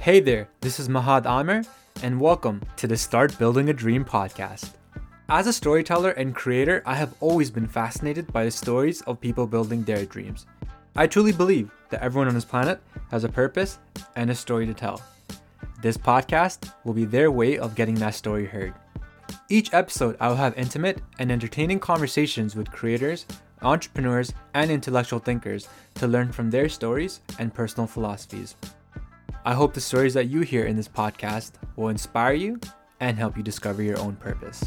Hey there, this is Mahad Amir, and welcome to the Start Building a Dream podcast. As a storyteller and creator, I have always been fascinated by the stories of people building their dreams. I truly believe that everyone on this planet has a purpose and a story to tell. This podcast will be their way of getting that story heard. Each episode, I will have intimate and entertaining conversations with creators, entrepreneurs, and intellectual thinkers to learn from their stories and personal philosophies. I hope the stories that you hear in this podcast will inspire you and help you discover your own purpose.